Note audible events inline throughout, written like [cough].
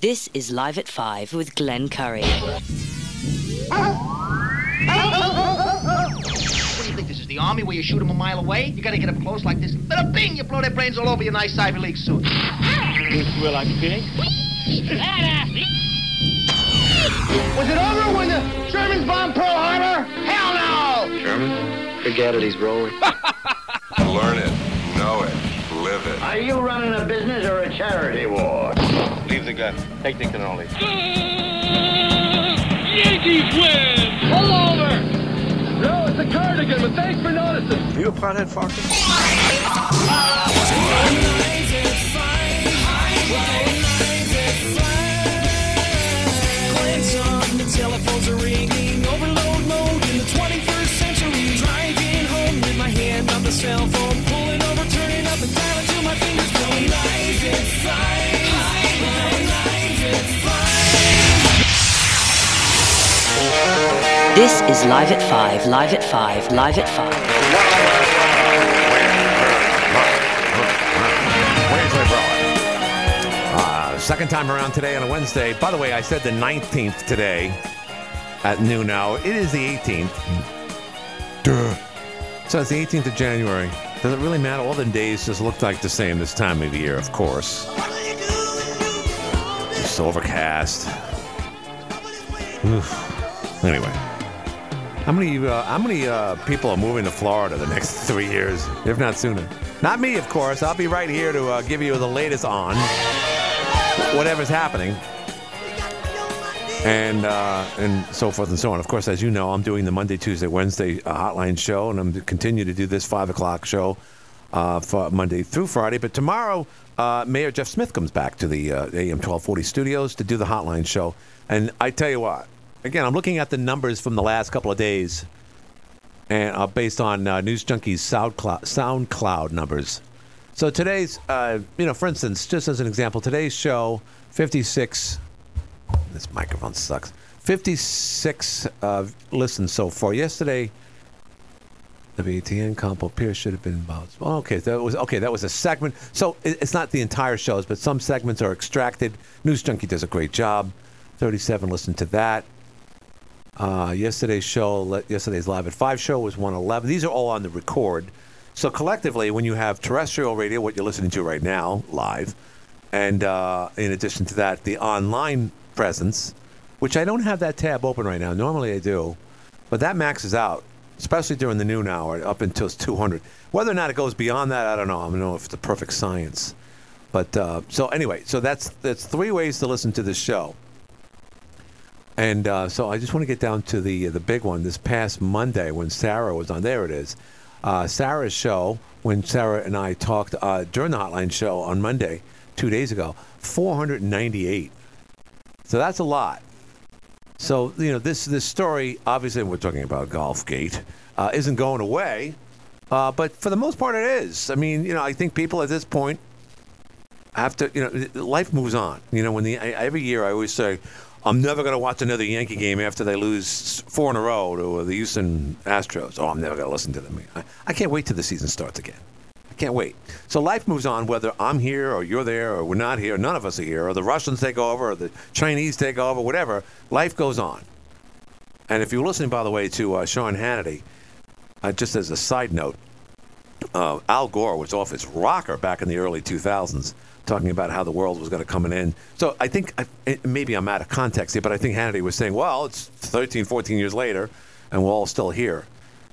This is Live at 5 with Glenn Curry. What do you think this is, the army where you shoot them a mile away? You gotta get up close like this. Bada bing! You blow their brains all over your nice Ivy League suit. Well, like pig. Was it over when the Germans bombed Pearl Harbor? Hell no! German? Forget it, he's rolling. [laughs] Learn it, know it, live it. Are you running a business or a charity war? Leave the gun. Take the cannoli. Uh, Yankees win! Pull over! No, it's a cardigan, but thanks for noticing. You a pothead, Farkas? Telephones are ringing, overload mode in the 21st century. Driving home with my hand on the cell phone, pulling over, turning up and dialing till my fingers going live at five. This is Live at 5, Live at 5, Live at 5. Uh, second time around today on a Wednesday. By the way, I said the 19th today at noon now. It is the 18th. Duh. So it's the 18th of January. Does it really matter? All the days just look like the same this time of year, of course. It's overcast. Oof. Anyway. How many uh, how many uh, people are moving to Florida the next [laughs] three years, if not sooner? Not me, of course. I'll be right here to uh, give you the latest on whatever's happening, and uh, and so forth and so on. Of course, as you know, I'm doing the Monday, Tuesday, Wednesday uh, hotline show, and I'm continue to do this five o'clock show uh, for Monday through Friday. But tomorrow, Mayor Jeff Smith comes back to the AM 1240 studios to do the hotline show, and I tell you what. Again, I'm looking at the numbers from the last couple of days, and uh, based on uh, News Junkie's SoundCloud, SoundCloud numbers. So today's, uh, you know, for instance, just as an example, today's show, 56. This microphone sucks. 56 uh, listens so far. Yesterday, WTN compo Pierce should have been involved. Oh, okay, that was okay. That was a segment. So it, it's not the entire shows, but some segments are extracted. News Junkie does a great job. 37 listened to that. Uh, yesterday's show, yesterday's live at five show was 111. These are all on the record. So collectively, when you have terrestrial radio, what you're listening to right now, live, and uh, in addition to that, the online presence, which I don't have that tab open right now. Normally I do, but that maxes out, especially during the noon hour, up until 200. Whether or not it goes beyond that, I don't know. I don't know if it's a perfect science. But uh, so anyway, so that's that's three ways to listen to this show. And uh, so I just want to get down to the the big one. This past Monday, when Sarah was on, there it is. Uh, Sarah's show, when Sarah and I talked uh, during the hotline show on Monday, two days ago, 498. So that's a lot. So you know this this story, obviously, we're talking about Golfgate, uh, isn't going away. Uh, but for the most part, it is. I mean, you know, I think people at this point have to, you know, life moves on. You know, when the every year I always say, I'm never going to watch another Yankee game after they lose four in a row to the Houston Astros. Oh, I'm never going to listen to them. I, I can't wait till the season starts again. I can't wait. So life moves on, whether I'm here or you're there or we're not here. None of us are here, or the Russians take over, or the Chinese take over, whatever. Life goes on. And if you're listening, by the way, to uh, Sean Hannity, uh, just as a side note, uh, Al Gore was off his rocker back in the early 2000s, talking about how the world was going to come and end. So I think, I, maybe I'm out of context here, but I think Hannity was saying, well, it's 13, 14 years later, and we're all still here.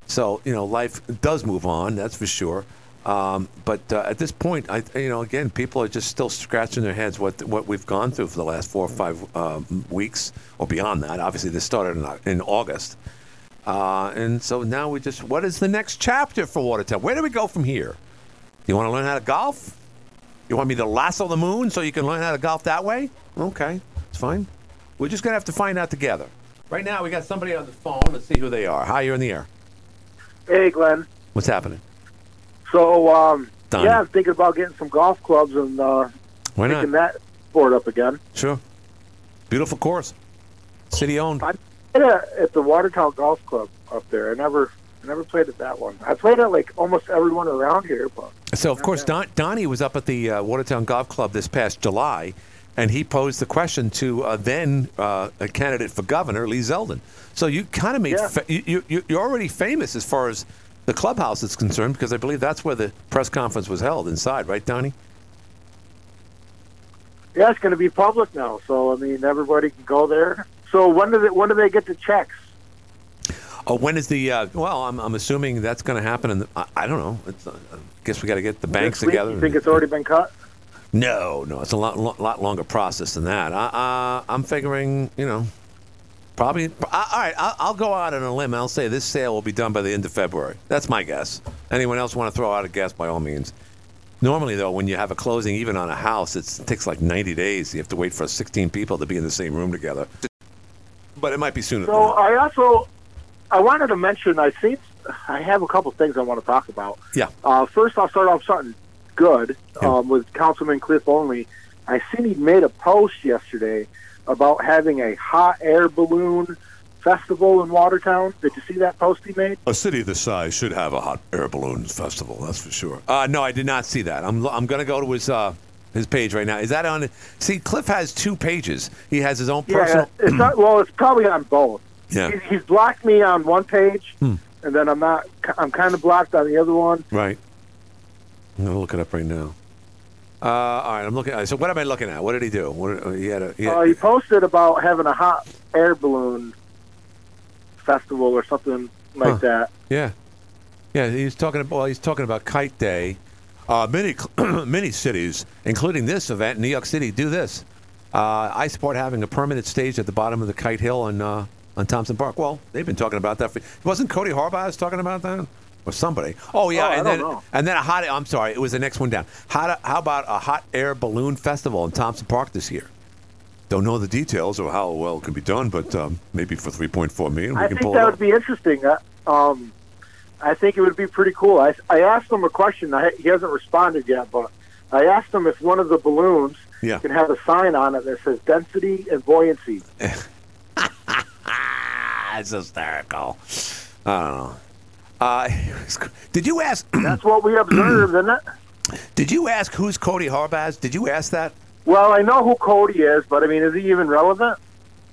So, you know, life does move on, that's for sure. Um, but uh, at this point, I, you know, again, people are just still scratching their heads what what we've gone through for the last four or five um, weeks or beyond that. Obviously, this started in, in August. Uh, and so now we just, what is the next chapter for Watertown? Where do we go from here? You want to learn how to golf? You want me to lasso the moon so you can learn how to golf that way? Okay, it's fine. We're just going to have to find out together. Right now, we got somebody on the phone. Let's see who they are. Hi, you're in the air. Hey, Glenn. What's happening? So, um, Done. yeah, I'm thinking about getting some golf clubs and uh, Why not? picking that sport up again. Sure. Beautiful course. City owned. I played at, at the Watertown Golf Club up there. I never, I never played at that one. I played at like almost everyone around here, but So, of course, Don, Donnie was up at the uh, Watertown Golf Club this past July, and he posed the question to uh, then uh, a candidate for governor, Lee Zeldin. So you kind of made Yeah. fa- you, you, you're already famous as far as the clubhouse is concerned because I believe that's where the press conference was held inside, right, Donnie? Yeah, it's going to be public now, so I mean everybody can go there. So when do they when do they get the checks? Oh, when is the? Uh, well, I'm, I'm assuming that's going to happen. The, I, I don't know. It's, uh, I guess we got to get the banks week? together. You think it's already been cut? No, no, it's a lot, lo- lot longer process than that. Uh, uh, I'm figuring, you know, probably. Uh, all right, I'll, I'll go out on a limb. I'll say this sale will be done by the end of February. That's my guess. Anyone else want to throw out a guess? By all means. Normally, though, when you have a closing, even on a house, it's, it takes like 90 days. You have to wait for 16 people to be in the same room together. But it might be sooner. So than that. I also I wanted to mention I see I have a couple things I want to talk about. Yeah. Uh, first, I'll start off something good um, with Councilman Cliff Olney. I seen he made a post yesterday about having a hot air balloon festival in Watertown. Did you see that post he made? A city this size should have a hot air balloon festival. That's for sure. Uh, no, I did not see that. I'm I'm going to go to his uh, his page right now. Is that on? See, Cliff has two pages. He has his own personal. Yeah, it's not, well, it's probably on both. Yeah. He- He's blocked me on one page, Hmm. and then I'm not. I'm kind of blocked on the other one. Right. I'm gonna look it up right now. Uh, all right, I'm looking. So what am I looking at? What did he do? What uh, he had a. He had, Uh, he posted about having a hot air balloon festival or something like Huh. that. yeah, yeah. He's talking about. Well, he's talking about Kite Day. Uh, many [clears throat] many cities, including this event, New York City, do this. Uh, I support having a permanent stage at the bottom of the Kite Hill on uh, on Thompson Park. Well, they've been talking about that. For, wasn't Cody Horbacz's talking about that? Or somebody? Oh yeah, Oh, I and don't then know. and then a hot. I'm sorry, it was the next one down. How, how about a hot air balloon festival in Thompson Park this year? Don't know the details or how well it can be done, but um, maybe for 3.4 million we I can think that would be interesting. Uh, Um, I think it would be pretty cool. I, I asked him a question. I, he hasn't responded yet, but I asked him if one of the balloons Yeah. can have a sign on it that says density and buoyancy. [laughs] Ah, it's hysterical. I don't know. Uh, [laughs] did you ask? [clears throat] That's what we observed, isn't it? Did you ask who's Cody Horbacz? Did you ask that? Well, I know who Cody is, but I mean, is he even relevant?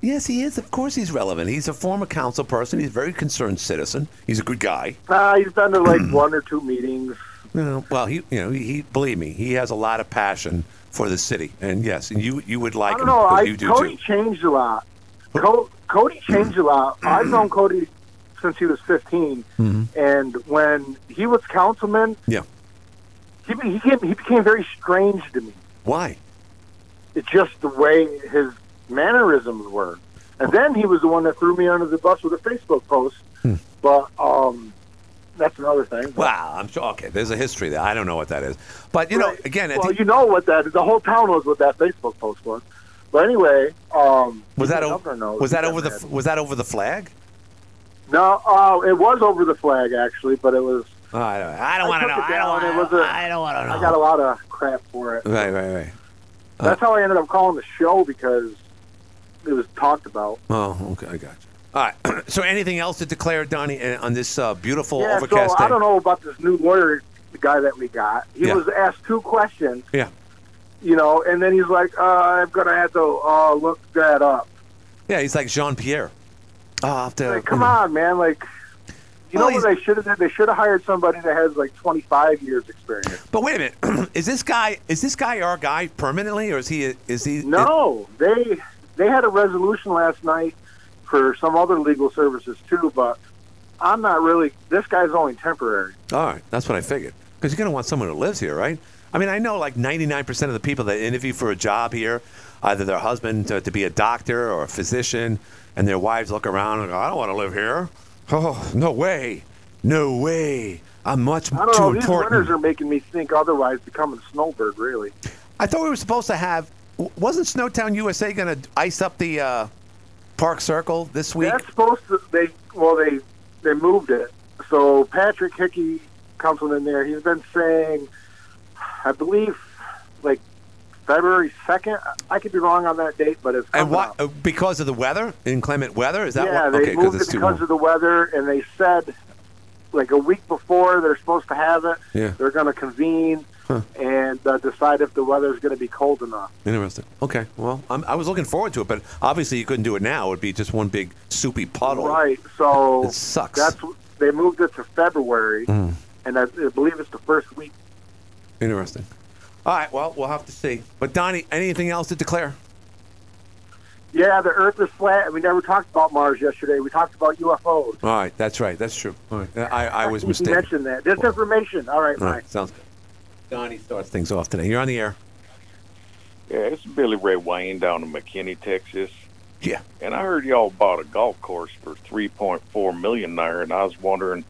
Yes, he is. Of course, he's relevant. He's a former council person. He's a very concerned citizen. He's a good guy. Uh, he's been to like [clears throat] one or two meetings. You know, well, he, you know, he, he believe me, he has a lot of passion for the city, and yes, and you you would like I don't him know. I, you do Cody too. changed a lot. Co- Cody changed a lot. [clears throat] I've known Cody since he was 15, Mm-hmm. and when he was councilman, Yeah. he he became, he became very strange to me. Why? It's just the way his mannerisms were. And then he was the one that threw me under the bus with a Facebook post. Hmm. But um, that's another thing. But- Wow, I'm sure. Okay, there's a history there. I don't know what that is, but you know, again, well, think- you know what that is. The whole town knows what that Facebook post was. But anyway, um, was that o- was that over the was that over the flag? No, uh, it was over the flag actually, but it was. Oh, I don't. I don't want to know. I don't want to. a- I don't want to know. I got a lot of crap for it. Right, right, right. That's how I ended up calling the show because it was talked about. Oh, okay, I got you. All right. [clears throat] so, anything else to declare, Donnie, uh, on this uh, beautiful yeah, so overcast day? I don't know about this new lawyer, the guy that we got. He Yeah. was asked two questions, Yeah, you know, and then he's like, uh, "I'm gonna have to uh, look that up." yeah. He's like Jean Pierre. Oh, I'll to. Like, come on, man! Like, you Well, know what they should have did? They should have hired somebody that has like 25 years experience. But wait a minute. [clears throat] is this guy? Is this guy our guy permanently, or is he? Is he? No, they they had a resolution last night for some other legal services too, but I'm not really. This guy's only temporary. All right, that's what I figured. Because you're going to want someone who lives here, right? I mean, I know like 99% of the people that interview for a job here, either their husband to, to be a doctor or a physician, and their wives look around and go, I don't want to live here. Oh, no way. No way. I'm much I don't too know. These important. winters are making me think otherwise. Becoming a snowbird, really. I thought we were supposed to have. Wasn't Snowtown USA going to ice up the uh, Park Circle this week? That's supposed to. They well, they they moved it. So Patrick Hickey, comes in there, he's been saying, I believe, like February second. I could be wrong on that date, but it's and what? up. uh, Because of the weather, inclement weather? Is that yeah, what? they okay, moved it's it because of the weather, and they said like a week before they're supposed to have it. Yeah. They're going to convene. and uh, decide if the weather's going to be cold enough. Interesting. Okay. Well, I'm, I was looking forward to it, but obviously you couldn't do it now. It would be just one big soupy puddle. Right. So It sucks. That's they moved it to February, Mm. and I, I believe it's the first week. Interesting. All right. Well, we'll have to see. But Donnie, anything else to declare? Yeah, the Earth is flat. We never talked about Mars yesterday. We talked about UFOs. All right. That's right. That's true. All right. I, I was You mistaken. mentioned that. Disinformation. All right, All bye. Sounds good. Donnie starts things off today. You're on the air. Yeah, it's Billy Ray Wayne down in McKinney, Texas. Yeah. And I heard y'all bought a golf course for three point four million there, and I was wondering if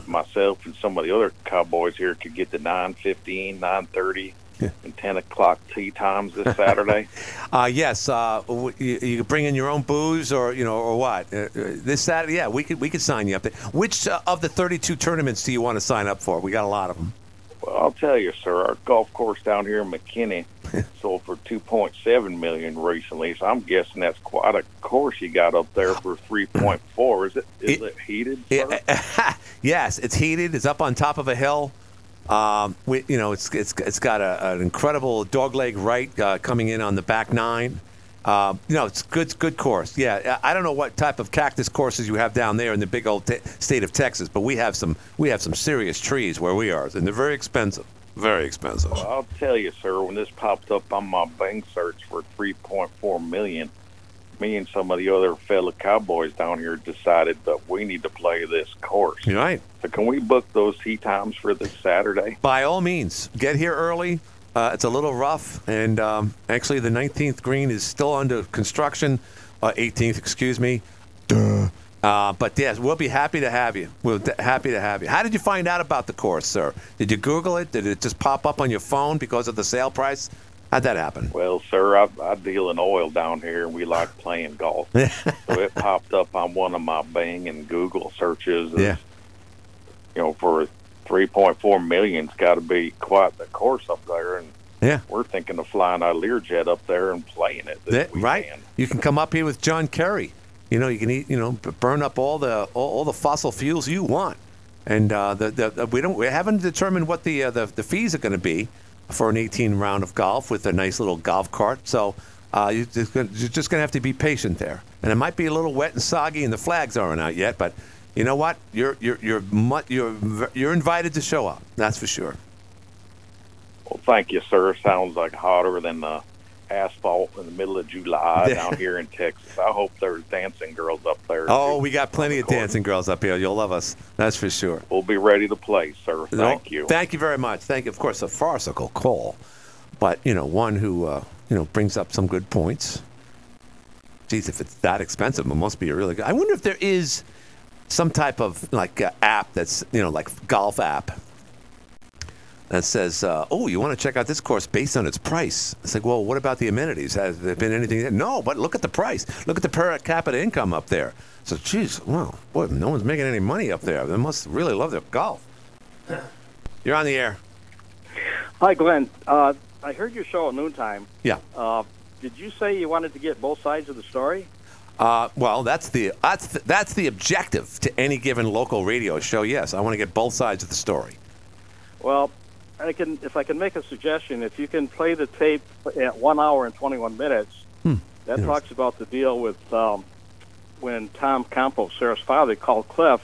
[laughs] myself and some of the other cowboys here could get fifteen, nine thirty, and ten o'clock tea times this Saturday. [laughs] Uh, yes. Uh, w- you, you could bring in your own booze, or you know, or what? Uh, uh, this Saturday, yeah, we could we could sign you up there. Which uh, of the 32 tournaments do you want to sign up for? We got a lot of them. well, I'll tell you, sir, our golf course down here in McKinney [laughs] sold for two point seven million recently, so I'm guessing that's quite a course you got up there for three point four. Is it is it, heated? sir? [laughs] yes, it's heated. It's up on top of a hill. Um, we, you know, it's it's it's got a, an incredible dogleg right uh, coming in on the back nine. Um, you know, it's good good course. Yeah, I I don't know what type of cactus courses you have down there in the big old te- state of Texas, but we have some we have some serious trees where we are, and they're very expensive. Very expensive. Well, I'll tell you, sir, when this popped up on my bank search for 3.4 million, me and some of the other fellow cowboys down here decided that we need to play this course. You're right. So can we book those tee times for this Saturday? By all means, get here early. Uh, it's a little rough, and um, actually, the 19th green is still under construction. Uh, 18th, excuse me. Duh. Uh, but yes, we'll be happy to have you. We're d- happy to have you. How did you find out about the course, sir? Did you Google it? Did it just pop up on your phone because of the sale price? How'd that happen? Well, sir, I, I deal in oil down here, and we like playing golf. [laughs] so it popped up on one of my Bing and Google searches. as, Yeah. You know, for 3.4 million, it's got to be quite the course up there, and Yeah. we're thinking of flying our Learjet up there and playing it. That- right? You can come up here with John Kerry. You know, you can eat. You know, burn up all the all, all the fossil fuels you want. And uh, the, the we don't we haven't determined what the uh, the, the fees are going to be for an 18 round of golf with a nice little golf cart. So uh, you you're just going to have to be patient there. And it might be a little wet and soggy, and the flags aren't out yet. But you know what? You're you're you're mu- you're you're invited to show up. That's for sure. Well, thank you, sir. Sounds like hotter than the asphalt in the middle of July [laughs] down here in Texas. I hope there's dancing girls up there. Oh, we got plenty of dancing girls up here. You'll love us. That's for sure. We'll be ready to play, sir. No, Thank you. Thank you very much. Thank you. Of course, a farcical call, but you know, one who uh, you know brings up some good points. Geez, if it's that expensive, it must be a really good. I wonder if there is some type of like uh, app that's you know like golf app that says, uh, "Oh, you want to check out this course based on its price?" It's like, well, what about the amenities? Has there been anything? There? No, but look at the price. Look at the per capita income up there. So, geez, well, boy, no one's making any money up there. They must really love their golf. You're on the air. Hi, Glenn. Uh, I heard your show at noontime. Yeah. Uh, did you say you wanted to get both sides of the story? Uh, well, that's the that's the, that's the objective to any given local radio show. Yes, I want to get both sides of the story. Well, I can, if I can make a suggestion, if you can play the tape at one hour and 21 minutes, Hmm. that talks about the deal with um, when Tom Compo, Sarah's father, called Cliff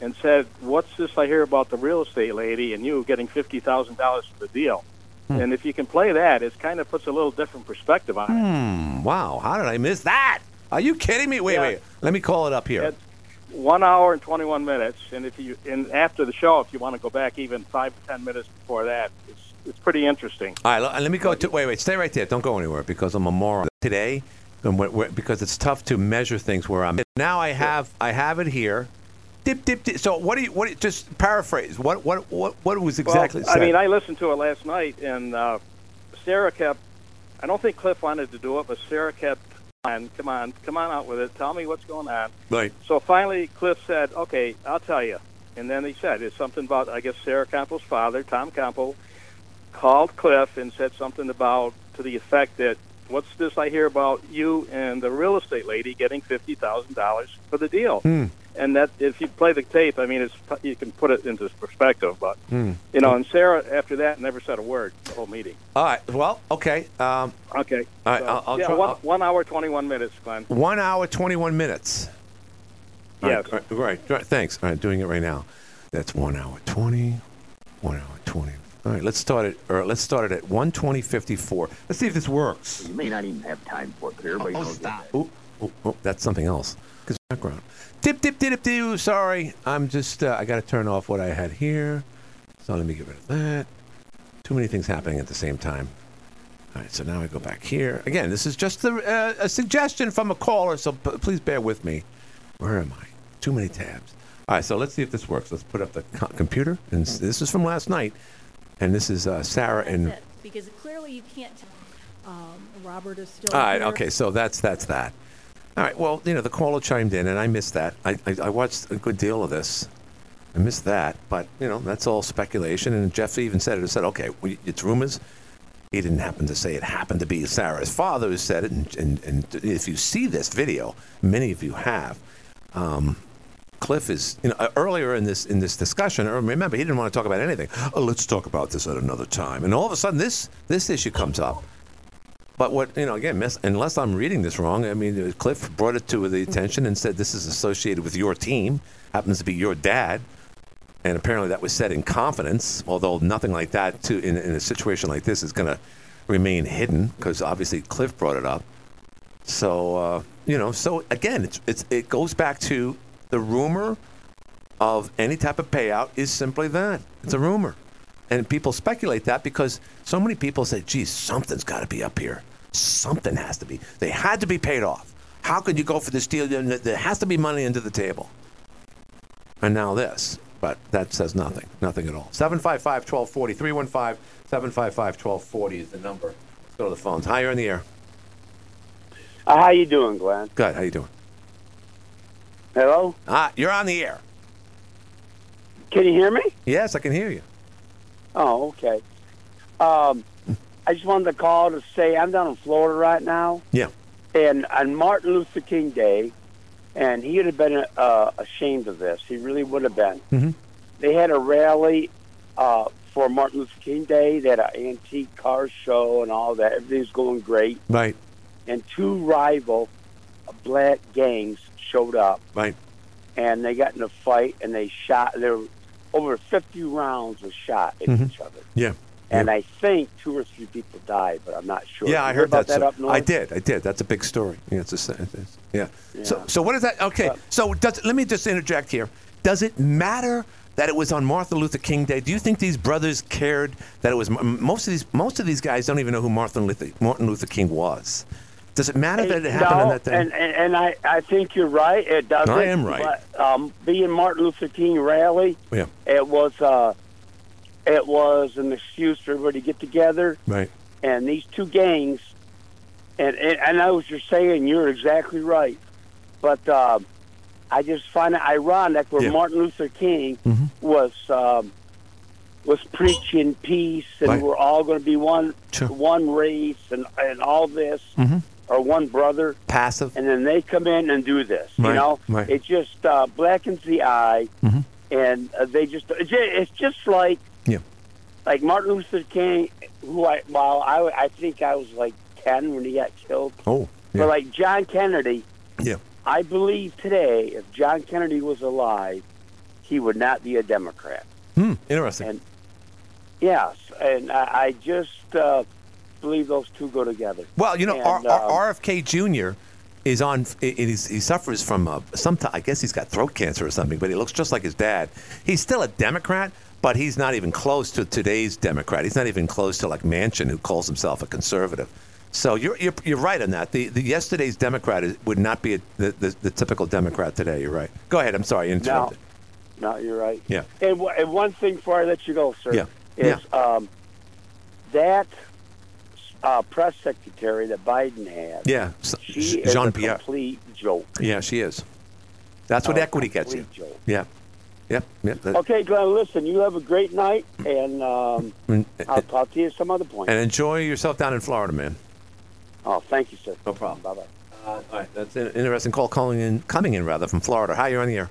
and said, "What's this I hear about the real estate lady and you getting fifty thousand dollars for the deal?" Hmm. And if you can play that, it kind of puts a little different perspective on it. Hmm. Wow. How did I miss that? Are you kidding me? Wait, Yeah. wait. Let me call it up here. It's one hour and 21 minutes, and if you and after the show, if you want to go back even five to ten minutes before that, it's it's pretty interesting. All right. Let, me go to. Wait, wait. Stay right there. Don't go anywhere because I'm a moron today. And wh- wh- because it's tough to measure things where I'm. Now I have I have it here. Dip, dip, dip. So what do you? What? Just paraphrase. What? What? What? What was exactly Well, said? I mean, I listened to it last night, and uh, Sarah kept. I don't think Cliff wanted to do it, but Sarah kept. On, come on, come on out with it. Tell me what's going on. right. So finally, Cliff said, "Okay, I'll tell you." And then he said, "It's something about I guess Sarah Campbell's father, Tom Campbell, called Cliff and said something about to the effect that what's this I hear about you and the real estate lady getting fifty thousand dollars for the deal? Hmm. And that if you play the tape, I mean, it's you can put it into perspective. But Hmm. you know, and Sarah after that never said a word the whole meeting. All right. Well, okay. Um, Okay. All right, So, I'll- I'll yeah, try- one, I'll- one hour twenty one minutes, Glenn. one hour, 21 minutes. All Yes. right, right, right, Thanks. All right, doing it right now. That's one hour 20, one hour 20. All right, let's start it. Or let's start it at 120.54. Let's see if this works. You may not even have time for it, but everybody knows that. Oh, oh, oh, that's something else. Because background. Dip, dip, dip, dip, dip. Sorry, I'm just. Uh, I got to turn off what I had here. So let me get rid of that. Too many things happening at the same time. All right, so now I go back here. Again, this is just a, uh, a suggestion from a caller, so p- please bear with me. Where am I? Too many tabs. All right, so let's see if this works. Let's put up the co- computer. And this is from last night. And this is uh, Sarah and. It, because clearly you can't. Um, Robert is still. All right. here. Okay. So that's that's that. All right. Well, you know, the caller chimed in, and I missed that. I, I, I watched a good deal of this. I missed that, but you know, that's all speculation. And Jeff even said it. He said, "Okay, we, it's rumors." He didn't happen to say it happened to be Sarah's father who said it. And, and, and if you see this video, many of you have. Um, Cliff is, you know, uh, earlier in this in this discussion. uh, Remember, he didn't want to talk about anything. Oh, let's talk about this at another time. And all of a sudden, this this issue comes up. But what you know, again, unless I'm reading this wrong, I mean, uh, Cliff brought it to the attention and said this is associated with your team, happens to be your dad, and apparently that was said in confidence. Although nothing like that, to in, in a situation like this, is going to remain hidden because obviously Cliff brought it up. So uh, you know, so again, it's, it's it goes back to the rumor of any type of payout is simply that it's a rumor, and people speculate that because so many people say, "Geez, something's got to be up here. Something has to be. They had to be paid off. How could you go for this deal? There has to be money under the table." And now this, but that says nothing, nothing at all. 755 1240, 315 755 1240 is the number. Let's go to the phones. Hi, you're in the air. Uh, how you doing, Glenn? Good. How you doing? Hello? Ah, you're on the air. Can you hear me? Yes, I can hear you. Oh, okay. Um, I just wanted to call to say I'm down in Florida right now, Yeah. and on Martin Luther King Day, and he would have been uh, ashamed of this. He really would have been. Mm-hmm. They had a rally uh, for Martin Luther King Day. They had an antique car show and all that. Everything's going great. Right. And two rival black gangs showed up. Right. and they got in a fight and they shot there were over 50 rounds were shot at Mhm. each other Yeah. and i think two or three people died but i'm not sure Yeah, I heard about that. that so- up north I did. I did. That's a big story. Yeah, it's a, it's- yeah. So, Yeah. so what is that? Okay. so does, let me just interject here. Does it matter that it was on Martin Luther King Day? Do you think these brothers cared that it was? Most of these, most of these guys don't even know who Martin Luther, Martin Luther King was. Does it matter that it happened no, on that day? and, and and I, I think you're right. It doesn't. I am right. But, um, being Martin Luther King rally, yeah. it was uh, it was an excuse for everybody to get together. Right. And these two gangs, and, and I know what you're saying. You're exactly right. But uh, I just find it ironic where Yeah. Martin Luther King Mhm. was um, was preaching peace, and Right. we're all going to be one Sure. one race, and and all this, Mhm. Or one brother. Passive. And then they come in and do this. You know, right. it just uh, blackens the eye, Mhm. and uh, they just it's it's just like Yeah. like Martin Luther King, who I well I I think I was like ten when he got killed. Oh. Yeah. But like John Kennedy, yeah. I believe today if John Kennedy was alive, he would not be a Democrat. Hmm. Interesting. And yes, and I, I just uh, believe those two go together. Well, you know, And, R- um, R- RFK Jr. is on. It is, he suffers from uh, some. I guess he's got throat cancer or something, but he looks just like his dad. He's still a Democrat, but he's not even close to today's Democrat. He's not even close to like Manchin, who calls himself a conservative. So you're you're, you're right on that. The, the yesterday's Democrat is, would not be a, the, the the typical Democrat today. You're right. Go ahead. I'm sorry, I No, interrupted. no, you're right. Yeah. And, w- and one thing before I let you go, sir, Yeah. is um, that uh, press secretary that Biden had. Yeah. S- she is Jean a Pierre. complete joke. Yeah, she is. That's what A equity gets you. complete joke. Yeah. Yep. Yep. that- Okay, Glenn, listen, you have a great night, and um, Mm, I'll talk to you at some other point. And enjoy yourself down in Florida, man. Oh, thank you, sir. No problem. Bye bye. Uh, all right, that's an interesting call calling in, coming in rather from Florida. Hi, you're on the air.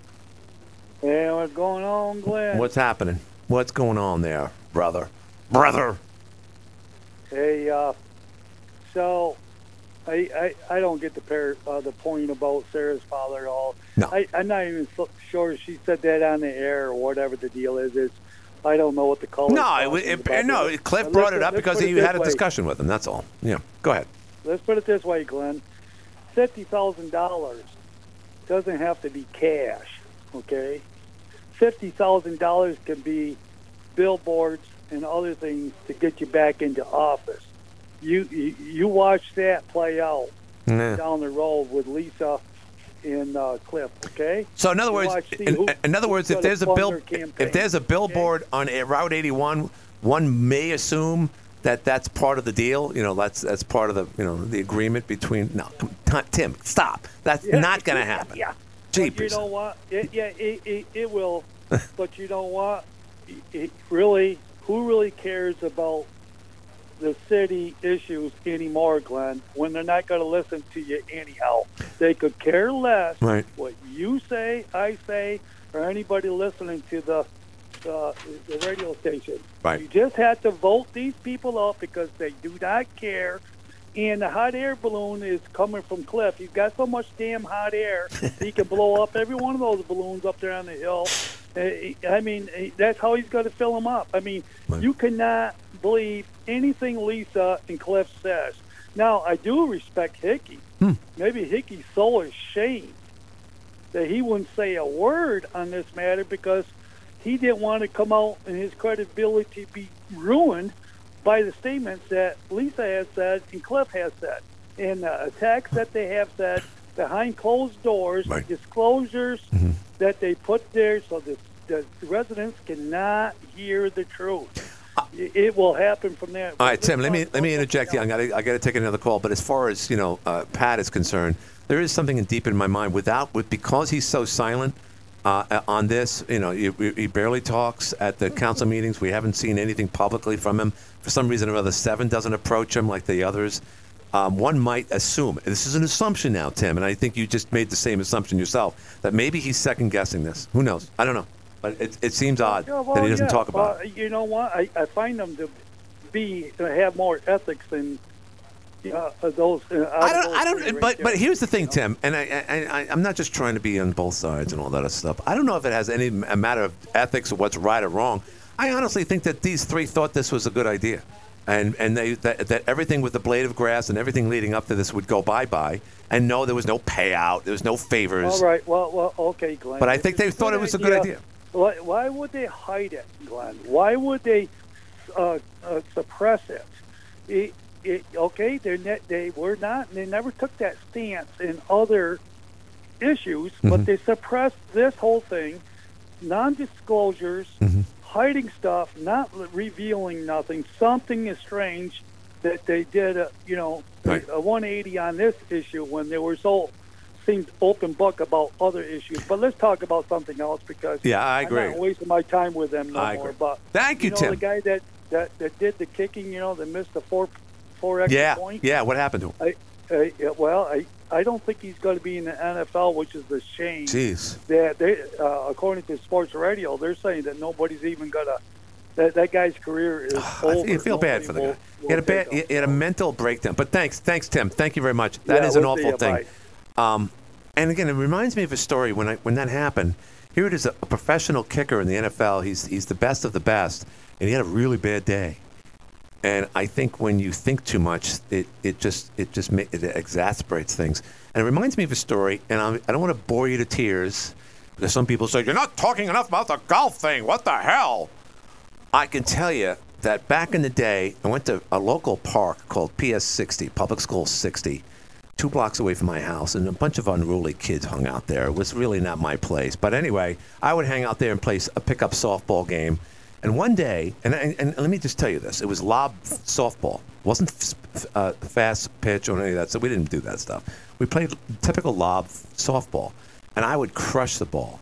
Hey, what's going on, Glenn? What's happening? What's going on there, brother? Brother. Hey, uh, so I, I I don't get the pair uh, the point about Sarah's father at all. No. I, I'm not even so sure she said that on the air or whatever the deal is. Is I don't know what the call. No, it, was- it, no. Cliff brought it up because he had a discussion with him. That's all. Yeah. Go ahead. Let's put it this way, Glenn. Fifty thousand dollars doesn't have to be cash. Okay, fifty thousand dollars can be billboards and other things to get you back into office. You you, watch that play out Yeah. down the road with Lisa in uh, Cliff. Okay. So in other You words, in, who- in other words, if there's a bill, campaign. if there's a billboard on Route 81, one may assume that that's part of the deal. You know, that's that's part of the you know the agreement between. No, Tim, stop. That's Yeah, not going to happen. Yeah. But you know what? It, yeah, it, it, it will. [laughs] but you know what? It really, who really cares about the city issues anymore, Glenn? When they're not going to listen to you anyhow, they could care less Right. what you say, I say, or anybody listening to the uh, the radio station. Right. You just have to vote these people out because they do not care. And the hot air balloon is coming from Cliff. He's got so much damn hot air, he can blow up every one of those balloons up there on the hill. Uh, I mean, uh, that's how he's going to fill them up. I mean, you cannot believe anything Lisa and Cliff says. Now, I do respect Hickey. Maybe Hickey's so ashamed that he wouldn't say a word on this matter because he didn't want to come out and his credibility be ruined by the statements that Lisa has said and Cliff has said, and the attacks that they have said behind closed doors, disclosures Mm-hmm. that they put there so that the residents cannot hear the truth. It will happen from there. All right, Tim. Let me let me interject here. I got I got to take another call. But as far as you know, uh, Pat is concerned, there is something deep in my mind. Without with because he's so silent uh, on this, you know, he, he barely talks at the council meetings. We haven't seen anything publicly from him. For some reason or other, Seven doesn't approach him like the others. Um, one might assume this is an assumption now, Tim, and I think you just made the same assumption yourself that maybe he's second guessing this. Who knows? I don't know, but it, it seems odd Yeah, well, that he doesn't yeah. talk about. Well, it. You know what? I, I find them to be to have more ethics than uh, those. Uh, I don't. I don't. But but here's the thing, Tim, and I, I, I I'm not just trying to be on both sides and all that other stuff. I don't know if it has any a matter of ethics or what's right or wrong. I honestly think that these three thought this was a good idea, and and they that, that everything with the blade of grass and everything leading up to this would go bye bye, and no, there was no payout, there was no favors. All right. Well, well, okay, Glenn. But I think they thought it was a good idea. Why, why would they hide it, Glenn? Why would they uh, uh, suppress it? it, it okay, they ne- they were not. They never took that stance in other issues, Mm-hmm. but they suppressed this whole thing. Non-disclosures, Mm-hmm. hiding stuff, not l- revealing nothing. Something is strange that they did. A, you know, a 180 on this issue when they were so seemed open book about other issues. But let's talk about something else because Yeah, I agree. I'm not wasting my time with them no I more. agree. But Thank you, know, Tim. The guy that, that that did the kicking, you know, that missed the four four extra Yeah, points. yeah. What happened to him? I, I, well, I I don't think he's going to be in the NFL, which is the shame. Jeez. That they, uh, according to Sports Radio, they're saying that nobody's even going to. That, that guy's career is over. I feel, feel bad for the Nobody guy. will- He had a bad, he had a mental breakdown. But thanks, thanks, Tim. Thank you very much. That is Yeah, an we'll awful you. thing. Um, and again, it reminds me of a story when I when that happened. Here it is, a, a professional kicker in the NFL. He's he's the best of the best, and he had a really bad day. And I think when you think too much, it, it just it just it exasperates things. And it reminds me of a story, and I'm, I don't want to bore you to tears because some people say you're not talking enough about the golf thing. What the hell? I can tell you that back in the day, I went to a local park called PS 60, Public School 60, two blocks away from my house, and a bunch of unruly kids hung out there. It was really not my place. But anyway, I would hang out there and play a pickup softball game. And one day, and, and, and let me just tell you this it was lob softball. It wasn't f- uh, fast pitch or any of that, so we didn't do that stuff. We played typical lob softball, and I would crush the ball.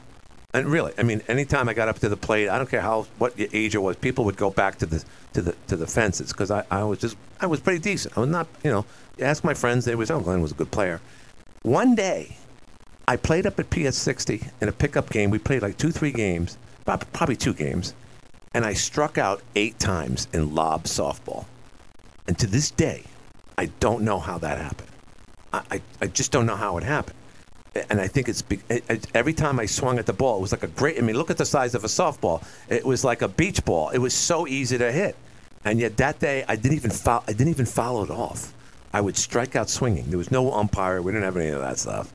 And really, I mean, anytime I got up to the plate, I don't care how what your age was, people would go back to the to the to the fences because I, I was just I was pretty decent. I was not, you know. Ask my friends, they was oh Glenn was a good player. One day, I played up at PS 60 in a pickup game. We played like two, three games, prob- probably two games, and I struck out eight times in lob softball. And to this day, I don't know how that happened. I, I, I just don't know how it happened. And I think it's it, it, every time I swung at the ball, it was like a great. I mean, look at the size of a softball. It was like a beach ball. It was so easy to hit, and yet that day I didn't even fo- I didn't even follow it off. I would strike out swinging. There was no umpire. We didn't have any of that stuff.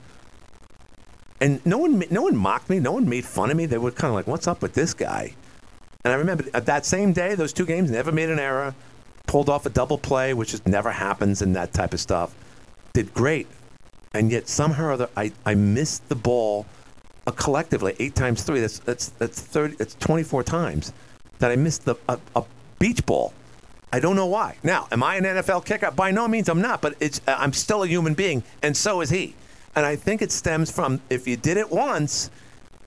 And no one, no one mocked me. No one made fun of me. They were kind of like, "What's up with this guy?" And I remember at that same day, those two games, never made an error, pulled off a double play, which just never happens in that type of stuff. Did great, and yet somehow or other, I, I missed the ball uh, collectively eight times three. That's that's that's thirty. That's twenty four times that I missed the a, a beach ball. I don't know why. Now, am I an NFL kicker? By no means, I'm not. But it's uh, I'm still a human being, and so is he. And I think it stems from if you did it once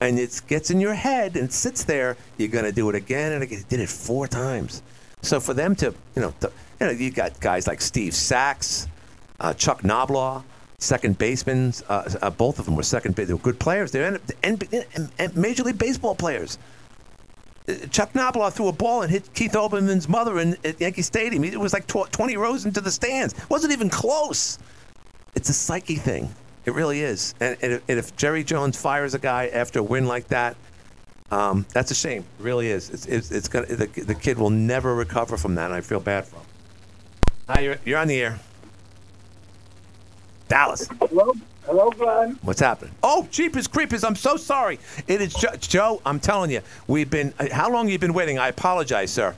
and it gets in your head and sits there, you're going to do it again and again. He did it four times. So for them to, you know, to, you know, you got guys like Steve Sax, uh, Chuck Knoblauch, second basemen. Uh, uh, both of them were second. They were good players. N- N- Major League Baseball players. Uh, Chuck Knoblauch threw a ball and hit Keith Olbermann's mother in, at Yankee Stadium. It was like tw- 20 rows into the stands. Wasn't even close. It's a psyche thing. It really is. And, and, if, and if Jerry Jones fires a guy after a win like that, um, that's a shame. It really is. It's, it's, it's gonna, the, the kid will never recover from that, and I feel bad for him. Hi, you're, you're on the air. Dallas. Hello, hello, Glenn. What's happening? Oh, Jeepers Creepers, I'm so sorry. It is jo- Joe. I'm telling you, we've been. How long have you been waiting? I apologize, sir.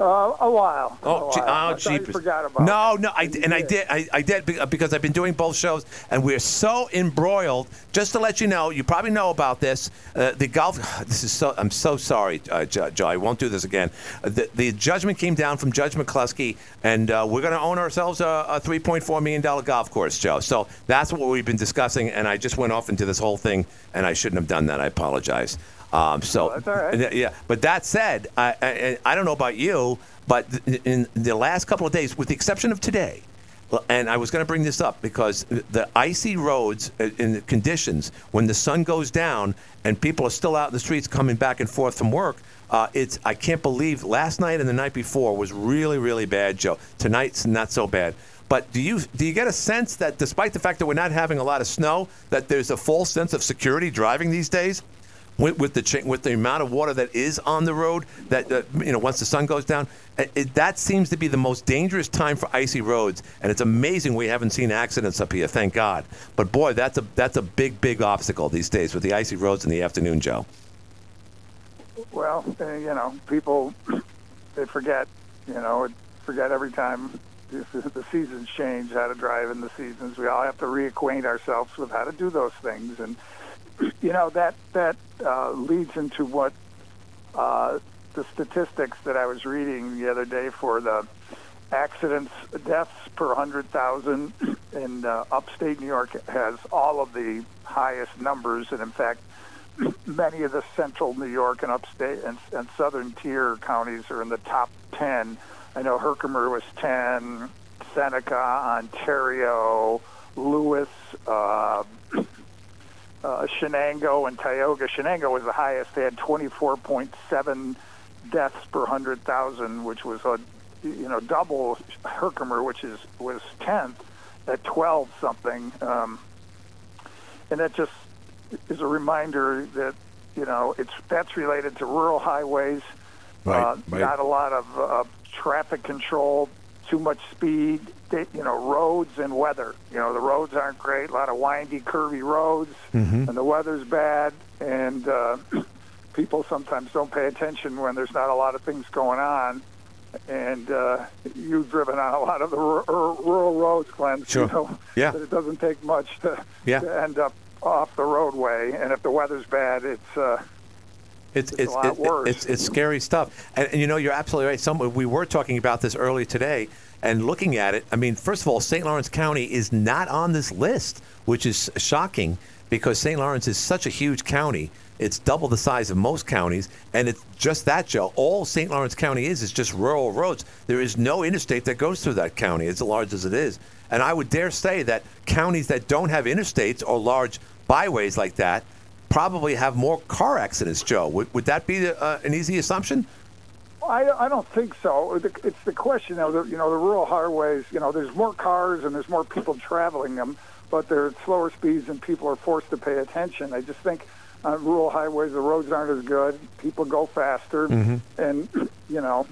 Uh, a while. Oh, a gee, while. oh, I thought you forgot about No, no, I, and I did, I, I did because I've been doing both shows, and we're so embroiled. Just to let you know, you probably know about this. Uh, the golf. [sighs] This is so. I'm so sorry, uh, Joe. Joe, I won't do this again. Uh, the, the judgment came down from Judge McCluskey, and uh, we're going to own ourselves a, a 3.4 million dollar golf course, Joe. So that's what we've been discussing, and I just went off into this whole thing, and I shouldn't have done that. I apologize. Um, so that's all right. yeah, but that said, I, I, I don't know about you, but th- in the last couple of days, with the exception of today, and I was going to bring this up because the icy roads uh, in the conditions when the sun goes down and people are still out in the streets coming back and forth from work. Uh, it's I can't believe last night and the night before was really really bad, Joe. Tonight's not so bad. But do you do you get a sense that despite the fact that we're not having a lot of snow, that there's a false sense of security driving these days? With, with the cha- with the amount of water that is on the road that you know once the sun goes down it, that seems to be the most dangerous time for icy roads and it's amazing we haven't seen accidents up here thank god but boy that's a that's a big big obstacle these days with the icy roads in the afternoon joe Well, uh, you know, people they forget. You know, forget every time the seasons change how to drive in the seasons. We all have to reacquaint ourselves with how to do those things, and you know that that uh, leads into what uh, the statistics that I was reading the other day for the accidents, deaths per 100,000 in uh, upstate New York has all of the highest numbers, and in fact, [clears throat] many of the central New York and upstate and, and southern tier counties are in the top 10. I know Herkimer was 10, Seneca, Ontario, Lewis, uh, [clears throat] uh, Chenango, and Tioga. Chenango was the highest. They had 24.7 deaths per 100,000, which was a you know double Herkimer, which is was 10th at 12 something. Um, and that just is a reminder that you know it's that's related to rural highways, Right, uh, right. not a lot of uh, traffic control, too much speed, you know, roads and weather. You know, the roads aren't great, a lot of windy, curvy roads, Mhm. and the weather's bad, and uh, [clears throat] people sometimes don't pay attention when there's not a lot of things going on. And uh, you've driven on a lot of the ru- ru- rural roads, Glenn. Sure. You know, Yeah. that it doesn't take much to, Yeah. to end up off the roadway. And if the weather's bad, it's uh, It's It's a it's lot it- worse. it's it's scary stuff, and, and you know you're absolutely right. Some we were talking about this earlier today, and looking at it. I mean, first of all, St. Lawrence County is not on this list, which is shocking. because St. Lawrence is such a huge county. It's double the size of most counties, and it's just that, Joe. All St. Lawrence County is is just rural roads. There is no interstate that goes through that county, as large as it is. And I would dare say that counties that don't have interstates or large byways like that probably have more car accidents, Joe. Would, would that be uh, an easy assumption? I, I don't think so. It's the question of the you know the rural highways. You know, there's more cars and there's more people traveling them, but they're at slower speeds and people are forced to pay attention. I just think on rural highways the roads aren't as good. People go faster, Mhm. and you know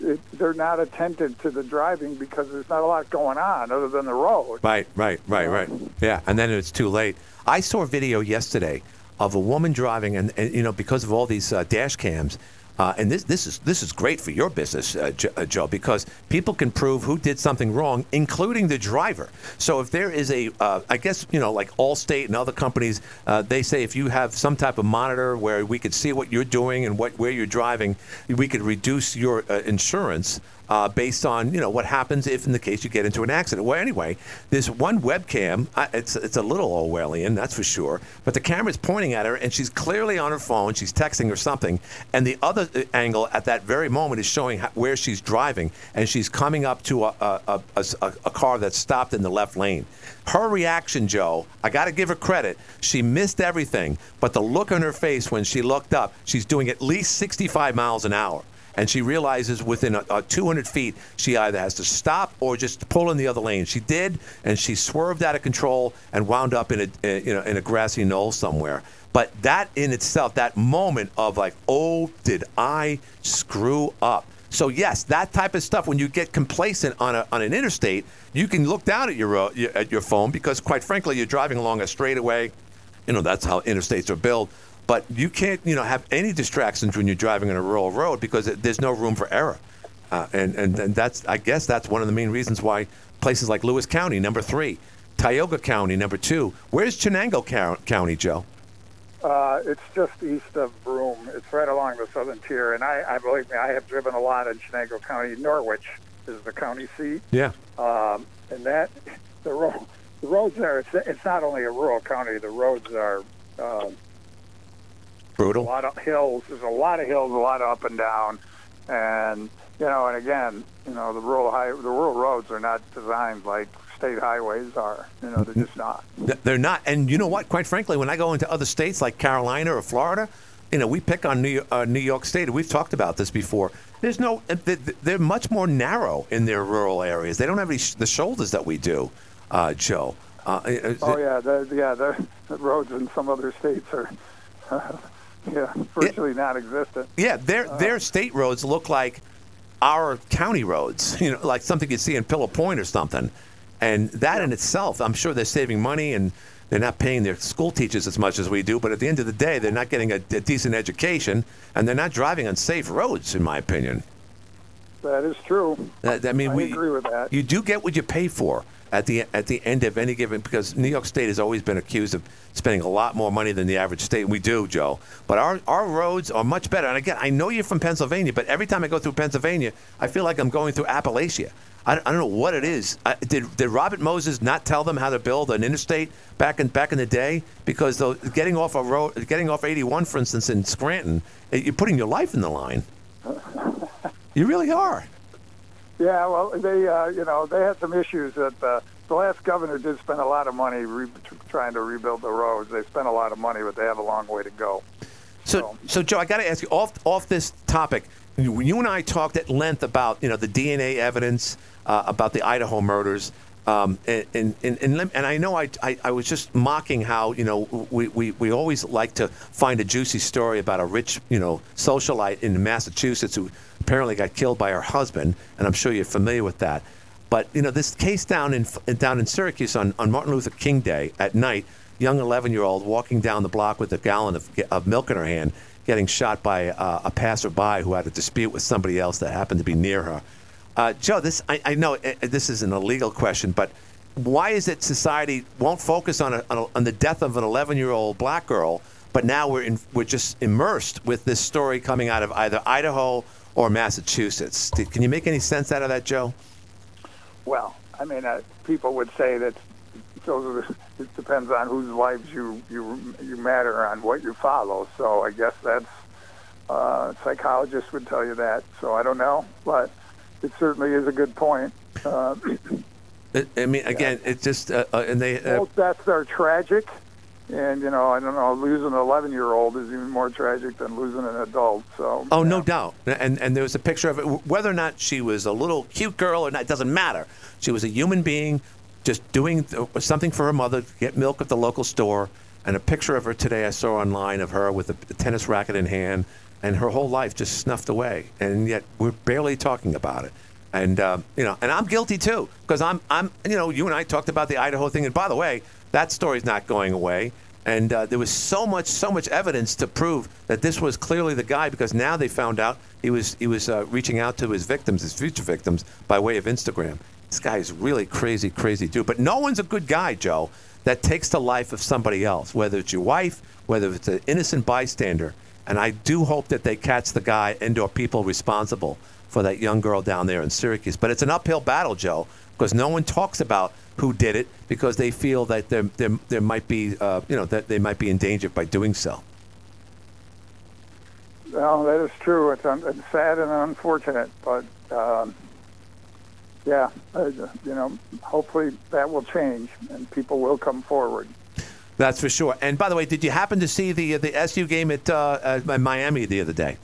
it, they're not attentive to the driving because there's not a lot going on other than the road. Right, right, right, right. Yeah, and then it's too late. I saw a video yesterday of a woman driving, and, and you know, because of all these uh, dash cams, uh, and this this is this is great for your business, uh, uh, Joe, because people can prove who did something wrong, including the driver. So if there is a, uh, I guess you know, like Allstate and other companies, uh, they say if you have some type of monitor where we could see what you're doing and what where you're driving, we could reduce your insurance uh, based on you know what happens if in the case you get into an accident. Well, anyway, there's one webcam. I, it's it's a little Orwellian, that's for sure. But the camera's pointing at her, and she's clearly on her phone. She's texting or something. And the other uh, angle at that very moment is showing ho- where she's driving, and she's coming up to a a, a, a, a- a car that's stopped in the left lane. Her reaction, Joe, I got to give her credit. She missed everything, but the look on her face when she looked up, she's doing at least 65 miles an hour and she realizes within a, a 200 feet she either has to stop or just pull in the other lane. She did, and she swerved out of control and wound up in a, uh, you know in a grassy knoll somewhere. But that in itself, that moment of like, oh, did I screw up? So yes, that type of stuff. When you get complacent on a, on an interstate, you can look down at your ro- at your phone because, quite frankly, you're driving along a straightaway. You know that's how interstates are built. But you can't, you know, have any distractions when you're driving on a rural road because there's no room for error. Uh, and, and and that's, I guess, that's one of the main reasons why places like Lewis County, number three, Tioga County, number two. Where's Chenango County, Joe? Uh, it's just east of Broome. It's right along the southern tier, and I, I believe me, I have driven a lot in Chenango County. Norwich is the county seat, Yeah. um, and that [laughs] the road, the roads are. It's, it's not only a rural county. The roads are um, a lot of hills. There's a lot of hills, a lot of up and down, and you know, and again, you know, the rural high, the rural roads are not designed like state highways are. You know, they're just not. They're not. And you know what? Quite frankly, when I go into other states like Carolina or Florida, you know, we pick on New, uh, New York State. We've talked about this before. There's no. th- th- They're much more narrow in their rural areas. They don't have any sh- the shoulders that we do, uh, Joe. Uh, Oh yeah, the, yeah, the, the roads in some other states are, [laughs] yeah, virtually non-existent. Yeah, their uh, their state roads look like our county roads. [laughs] You know, like something you'd see in Pillar Point or something. And that in itself, I'm sure they're saving money and they're not paying their school teachers as much as we do. But at the end of the day, they're not getting a, a decent education and they're not driving on safe roads, in my opinion. That is true. That, I mean, I we agree with that. You do get what you pay for at the at the end of any given because New York State has always been accused of spending a lot more money than the average state. We do, Joe. But our our roads are much better. And again, I know you're from Pennsylvania, but every time I go through Pennsylvania, I feel like I'm going through Appalachia. I, I don't know what it is. I, did did Robert Moses not tell them how to build an interstate back in back in the day? Because getting off a road, getting off 81, for instance, in Scranton, eh, you're putting your life in the line. You really are. Yeah, well, they, uh, you know, they had some issues that uh, the last governor did spend a lot of money re- trying to rebuild the roads. They spent a lot of money, but they have a long way to go. So, so Joe, I got to ask you off off this topic. You, you and I talked at length about you know the DNA evidence uh, about the Idaho murders, um, and, and, and and and I know I, I I was just mocking how you know we, we, we always like to find a juicy story about a rich you know socialite in Massachusetts who apparently got killed by her husband, and I'm sure you're familiar with that. But you know this case down in down in Syracuse on, on Martin Luther King Day at night, young 11 year old walking down the block with a gallon of, of milk in her hand, getting shot by uh, a passerby who had a dispute with somebody else that happened to be near her. Uh, Joe, this I, I know uh, this is an illegal question, but why is it society won't focus on a, on, a, on the death of an 11 year old black girl, but now we're in, we're just immersed with this story coming out of either Idaho or Massachusetts? Can you make any sense out of that, Joe? Well, I mean, uh, people would say that those are the, it depends on whose lives you you you matter on what you follow. So I guess that's uh, psychologists would tell you that. So I don't know, but it certainly is a good point. Uh, [coughs] I- mean, again, it's just uh, uh, and they. Uh, both deaths are tragic, and you know I don't know losing an 11 year old is even more tragic than losing an adult. So Oh, no doubt. And and there was a picture of it. Whether or not she was a little cute girl or not, it doesn't matter. She was a human being, just doing something for her mother. Get milk at the local store, and a picture of her today I saw online of her with a, a tennis racket in hand, and her whole life just snuffed away. And yet we're barely talking about it. And uh, you know, and I'm guilty too because I'm I'm you know you and I talked about the Idaho thing, and by the way, that story's not going away. And uh, there was so much, so much evidence to prove that this was clearly the guy because now they found out he was he was uh, reaching out to his victims, his future victims, by way of Instagram. This guy is really crazy, crazy dude. But no one's a good guy, Joe, that takes the life of somebody else, whether it's your wife, whether it's an innocent bystander. And I do hope that they catch the guy and or people responsible for that young girl down there in Syracuse. But it's an uphill battle, Joe, because no one talks about who did it because they feel that there there, there might be uh, you know that they might be in danger by doing so. Well, that is true. It's, un- it's sad and unfortunate, but um, yeah, uh, you know, hopefully that will change and people will come forward. That's for sure. And by the way, did you happen to see the the SU game at uh, uh, Miami the other day?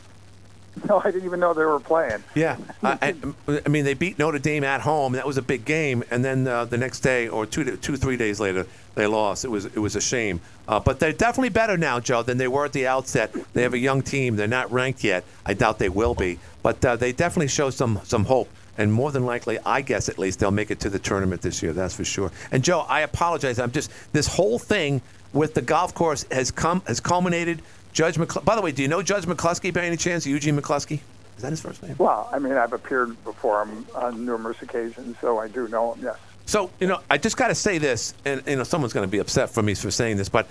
[laughs] No, I didn't even know they were playing. Yeah, I, I, mean they beat Notre Dame at home. That was a big game, and then uh, the next day or two, two, three days later, they lost. It was it was a shame. Uh, but they're definitely better now, Joe, than they were at the outset. They have a young team. They're not ranked yet. I doubt they will be, but uh, they definitely show some some hope. And more than likely, I guess at least they'll make it to the tournament this year. That's for sure. And Joe, I apologize. I'm just this whole thing with the golf course has come has culminated. Judge McCl- By the way, do you know Judge McCluskey by any chance? Eugene McCluskey? Is that his first name? Well, I mean, I've appeared before him on numerous occasions, so I do know him. Yes. So you know, I just got to say this, and you know, someone's going to be upset for me for saying this, but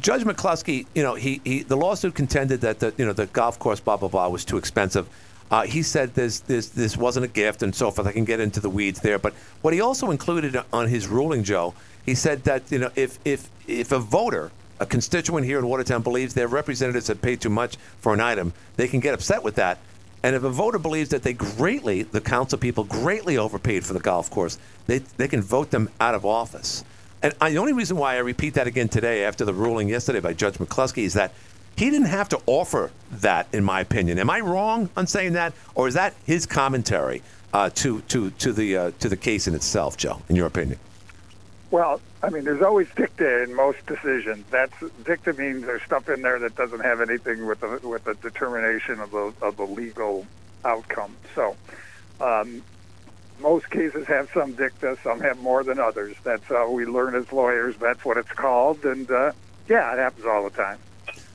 Judge McCluskey, you know, he, he the lawsuit contended that the you know the golf course blah blah blah was too expensive. Uh, he said this this this wasn't a gift and so forth. I can get into the weeds there, but what he also included on his ruling, Joe, he said that you know if if if a voter a constituent here in Watertown believes their representatives have paid too much for an item, they can get upset with that. And if a voter believes that they greatly, the council people greatly overpaid for the golf course, they, they can vote them out of office. And I, the only reason why I repeat that again today after the ruling yesterday by Judge McCluskey is that he didn't have to offer that, in my opinion. Am I wrong on saying that, or is that his commentary uh, to to to the uh, to the case in itself, Joe? In your opinion? Well, I mean, there's always dicta in most decisions. That's dicta means there's stuff in there that doesn't have anything with the with the determination of the of the legal outcome. So, um, most cases have some dicta. Some have more than others. That's how we learn as lawyers. That's what it's called. And uh, yeah, it happens all the time.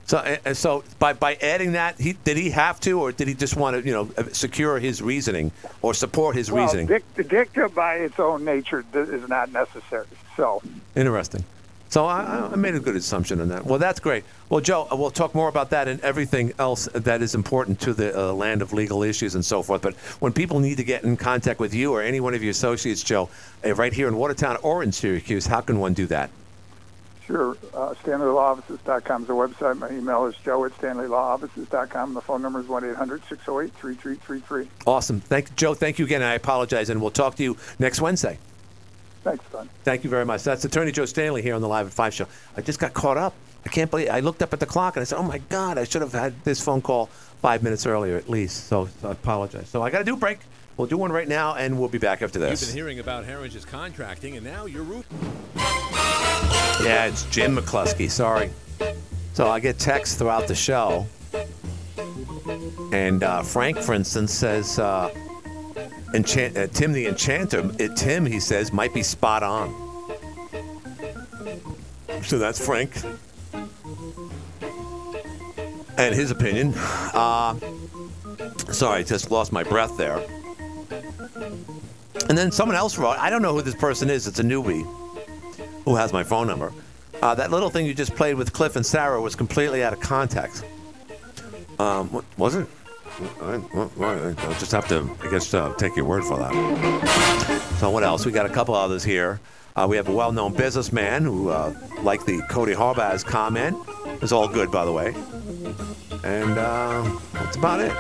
So, so by by adding that, he did he have to, or did he just want to, you know, uh, secure his reasoning or support his well, reasoning? Dicta, dicta by its own nature is not necessary. So, Interesting. So I, I made a good assumption on that. Well, that's great. Well, Joe, uh, we'll talk more about that and everything else that is important to the uh, land of legal issues and so forth. But when people need to get in contact with you or any one of your associates, Joe, uh, right here in Watertown or in Syracuse, how can one do that? Sure. Uh, StanleyLawOffices.com is the website. My email is joe at StanleyLawOffices.com. The phone number is 1-800-608-3333. Awesome. Thank Joe. Thank you again. I apologize, and we'll talk to you next Wednesday. Thanks, Don. Thank you very much. That's Attorney Joe Stanley here on the Live at Five show. I just got caught up. I can't believe I looked up at the clock and I said, "Oh my God, I should have had this phone call five minutes earlier at least." So, so I apologize. So I got to do a break. We'll do one right now, and we'll be back after this. You've been hearing about Herringe's contracting, and now your roof. Yeah, it's Jim McCluskey. Sorry. So I get texts throughout the show, and uh, Frank, for instance, says uh, Enchant- uh, Tim the Enchanter. It, Tim, he says, might be spot on. So that's Frank, and his opinion. Uh, sorry, just lost my breath there. And then someone else wrote, I don't know who this person is. It's a newbie who has my phone number. Uh, that little thing you just played with Cliff and Sarah was completely out of context. Um, what, was it? All right, well, I'll just have to, I guess, uh, take your word for that. So what else? We got a couple others here. Uh, we have a well-known businessman who, uh, the Cody Horbacz comment, is all good, by the way. And uh, that's about it.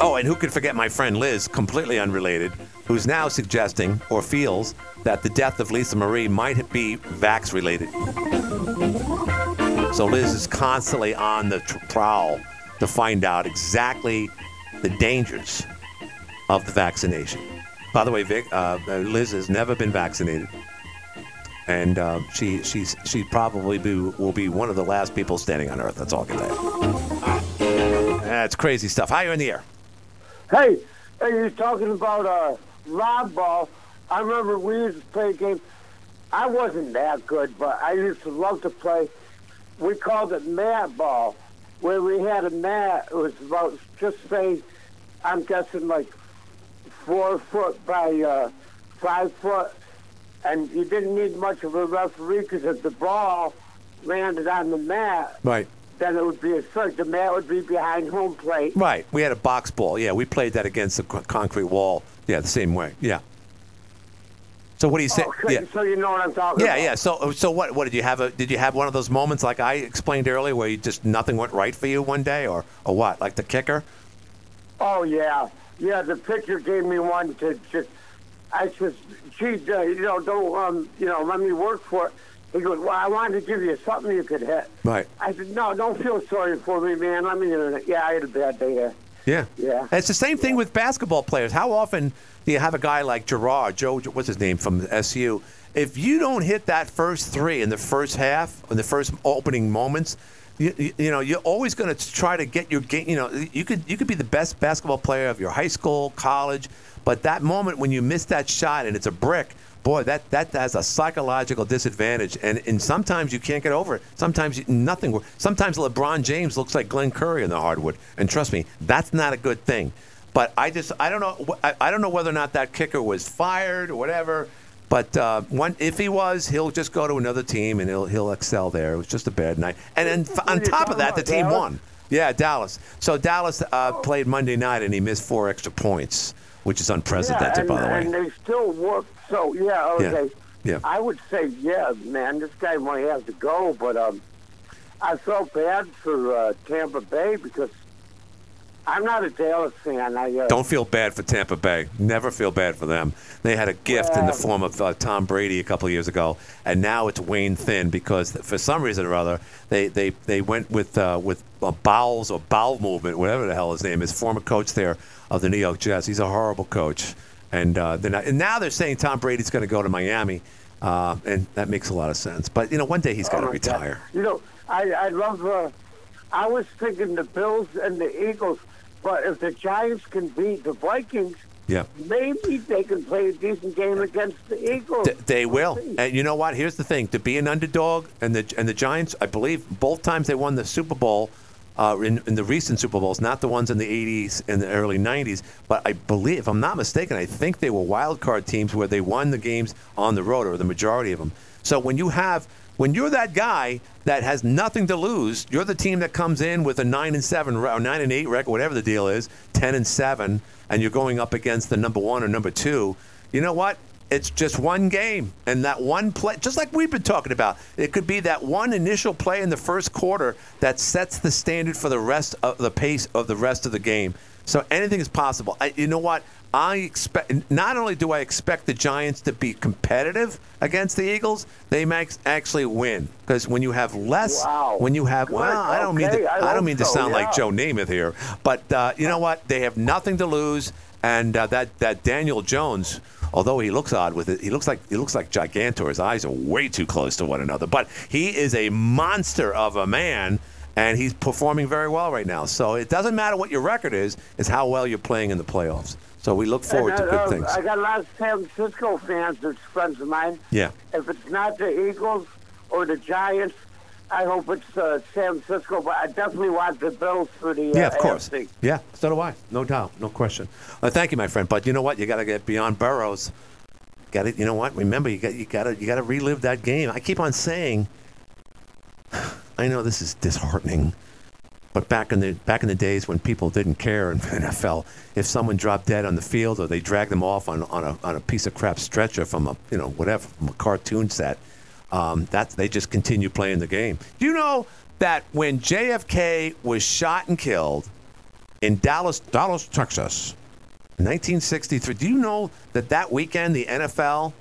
Oh, and who could forget my friend Liz, completely unrelated, who's now suggesting or feels that the death of Lisa Marie might be vax related. So Liz is constantly on the prowl to find out exactly the dangers of the vaccination. By the way, Vic, uh, Liz has never been vaccinated, and uh, she she's she probably be, will be one of the last people standing on Earth. That's all I can you. That's crazy stuff. Hi, you're in the air. Hey, hey, you're talking about uh, lob ball. I remember we used to play a game. I wasn't that good, but I used to love to play. We called it mat ball, where we had a mat. It was about just say, I'm guessing like four foot by uh, five foot, and you didn't need much of a referee because if the ball landed on the mat, Right. Then it would be a strike. The mat would be behind home plate. Right. We had a box ball. Yeah, we played that against the concrete wall. Yeah, the same way. Yeah. So what do you say? Okay, yeah. so you know what I'm talking Yeah, about. yeah. So, so what? What did you have? A, did you have one of those moments like I explained earlier, where you just nothing went right for you one day, or or what? Like the kicker? Oh yeah, yeah. The pitcher gave me one to just. I said, "Gee, uh, you know, don't um, you know, let me work for it." He goes, "Well, I wanted to give you something you could hit." Right. I said, "No, don't feel sorry for me, man. Let me hit it." Yeah, I had a bad day there. Yeah. Yeah. It's the same thing with basketball players. How often do you have a guy like Girard, Joe, what's his name from SU? If you don't hit that first three in the first half, in the first opening moments, you, you, you know you're always going to try to get your game. You know you could you could be the best basketball player of your high school, college, but that moment when you miss that shot and it's a brick, boy, that that has a psychological disadvantage, and and sometimes you can't get over it. Sometimes you, nothing. Sometimes LeBron James looks like Glenn Curry in the hardwood, and trust me, that's not a good thing. But I just I don't know I, I don't know whether or not that kicker was fired or whatever. But uh, one, if he was, he'll just go to another team and he'll he'll excel there. It was just a bad night. And then f- on top of that, the team won. Yeah, Dallas. So Dallas uh, played Monday night and he missed four extra points, which is unprecedented, yeah, and, by the way. and they still work. So yeah, Yeah. okay. Yeah. I would say, yeah, man, this guy might have to go, but um, I felt bad for uh, Tampa Bay because I'm not a Dallas fan. I uh, Don't feel bad for Tampa Bay. Never feel bad for them. They had a gift in the form of uh, Tom Brady a couple of years ago, and now it's Wayne thin because for some reason or other they they, they went with uh, with uh, Bowles or Bowel Movement, whatever the hell his name is, former coach there of the New York Jets. He's a horrible coach, and uh, not, and now they're saying Tom Brady's going to go to Miami, uh, and that makes a lot of sense. But you know, one day he's got to Oh, my God. retire. You know, I I love. Uh, I was thinking the Bills and the Eagles, but if the Giants can beat the Vikings, Yeah. maybe they can play a decent game against the Eagles. Th- They will. And you know what? Here's the thing: to be an underdog, and the and the Giants, I believe, both times they won the Super Bowl. Uh, in, in the recent Super Bowls, not the ones in the 80s and the early 90s, but I believe, if I'm not mistaken, I think they were wild card teams where they won the games on the road, or the majority of them. So when you have, when you're that guy that has nothing to lose, you're the team that comes in with a nine and seven or nine and eight record, whatever the deal is, ten and seven, and you're going up against the number one or number two. You know what? It's just one game, and that one play, just like we've been talking about, it could be that one initial play in the first quarter that sets the standard for the rest of the pace of the rest of the game. So anything is possible. I, you know what? I expect. Not only do I expect the Giants to be competitive against the Eagles, they might actually win because when you have less, Wow. when you have, Good. well, I don't mean to, I I, don't mean to so, sound like yeah. Joe Namath here, but uh, you know what? They have nothing to lose, and uh, that that Daniel Jones, although he looks odd with it, he looks like he looks like Gigantor. His eyes are way too close to one another, but he is a monster of a man. And he's performing very well right now. So it doesn't matter what your record is; it's how well you're playing in the playoffs. So we look forward to uh, good uh, things. I got a lot of San Francisco fans that's friends of mine. Yeah. If it's not the Eagles or the Giants, I hope it's uh, San Francisco. But I definitely want the Bills for the uh, Yeah, of course. AFC. Yeah, so do I. No doubt, no question. Uh, thank you, my friend. But you know what? You got to get beyond Burrows. Got it. You know what? Remember, you got you got to you got to relive that game. I keep on saying. [sighs] I know this is disheartening, But back in the back in the days when people didn't care in [laughs] the NFL, if someone dropped dead on the field or they dragged them off on, on a on a piece of crap stretcher from a you know whatever from a cartoon set, um, that they just continue playing the game. Do you know that when JFK was shot and killed in Dallas, Dallas, Texas, 1963? Do you know that that weekend the NFL,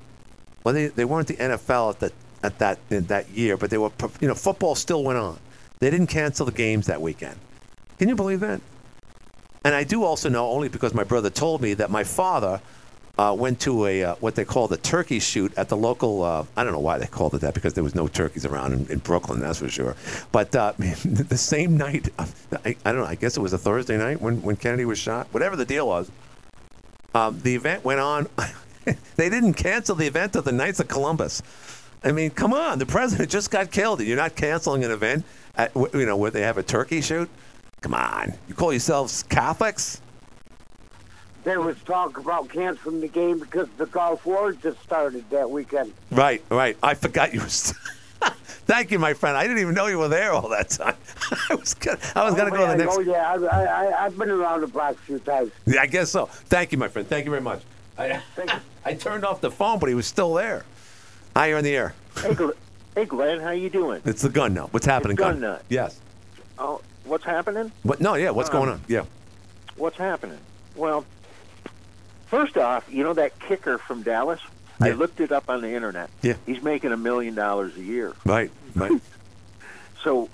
well, they, they weren't the NFL at the at that in that year, but they were you know football still went on. They didn't cancel the games that weekend. Can you believe that? And I do also know, only because my brother told me, that my father uh, went to a uh, what they call the turkey shoot at the local. Uh, I don't know why they called it that because there was no turkeys around in, in Brooklyn, that's for sure. But uh, [laughs] the same night, [laughs] I, I, don't know. I guess it was a Thursday night when, when Kennedy was shot. Whatever the deal was, um, the event went on. [laughs] they didn't cancel the event of the Knights of Columbus. I mean, come on, the president just got killed, and you're not canceling an event at you know where they have a turkey shoot. Come on, you call yourselves Catholics? There was talk about canceling the game because the Gulf War just started that weekend. Right, right. I forgot you were. St- [laughs] Thank you, my friend. I didn't even know you were there all that time. [laughs] I was gonna, I was oh, going to go to the next. Oh yeah, I, I, I've been around the block a few times. Yeah, I guess so. Thank you, my friend. Thank you very much. I, [laughs] I turned off the phone, but he was still there. Hi, you're in the air. Hey, Glenn, hey, Glenn how you doing? It's the gun nut. What's happening, It's gun nut. Yes. Oh, what's happening? What? No, yeah. What's Um, going on? Yeah. What's happening? Well, first off, you know that kicker from Dallas? I looked it up on the internet. Yeah. He's making a million dollars a year. Right. Right. [laughs] So,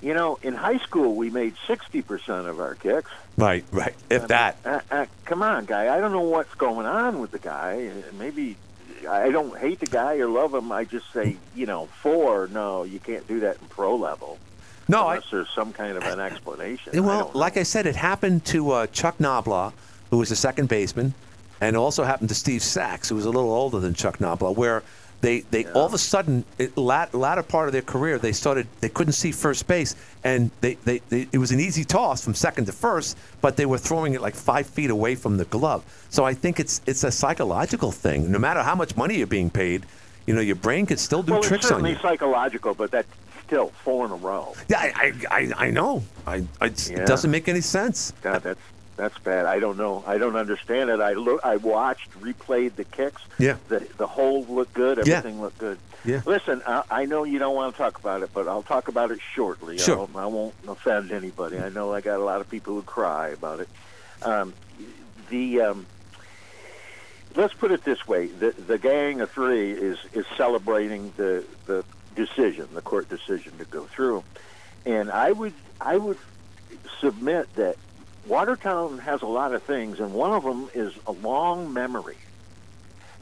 you know, in high school we made sixty percent of our kicks. right. Right. If that. Uh, uh, come on, guy. I don't know what's going on with the guy. Maybe I don't hate the guy or love him. I just say, you know, four. No, you can't do that in pro level. No, I- unless there's some kind of an explanation. Yeah, Well, like I said, it happened to uh, Chuck Knoblauch, who was a second baseman, and also happened to Steve Sax, who was a little older than Chuck Knoblauch, where they, they all of a sudden, it, lat, latter part of their career, they started they couldn't see first base, and they, they, they it was an easy toss from second to first, but they were throwing it like five feet away from the glove. So I think it's it's a psychological thing. No matter how much money you're being paid, you know your brain can still do well, tricks it's on certainly you. psychological, but that's still four in a row. Yeah, I I, I, I know. I, I Yeah. it doesn't make any sense. God, that's that's bad. I don't know. I don't understand it. I look. I watched, replayed the kicks. Yeah. The the hole looked good. Yeah. Everything looked good. Yeah. Listen, I, I know you don't want to talk about it, but I'll talk about it shortly. Sure. I, I won't offend anybody. I know I got a lot of people who cry about it. Um, the um, let's put it this way: the the gang of three is is celebrating the the decision, the court decision to go through, and I would I would submit that Watertown has a lot of things, and one of them is a long memory.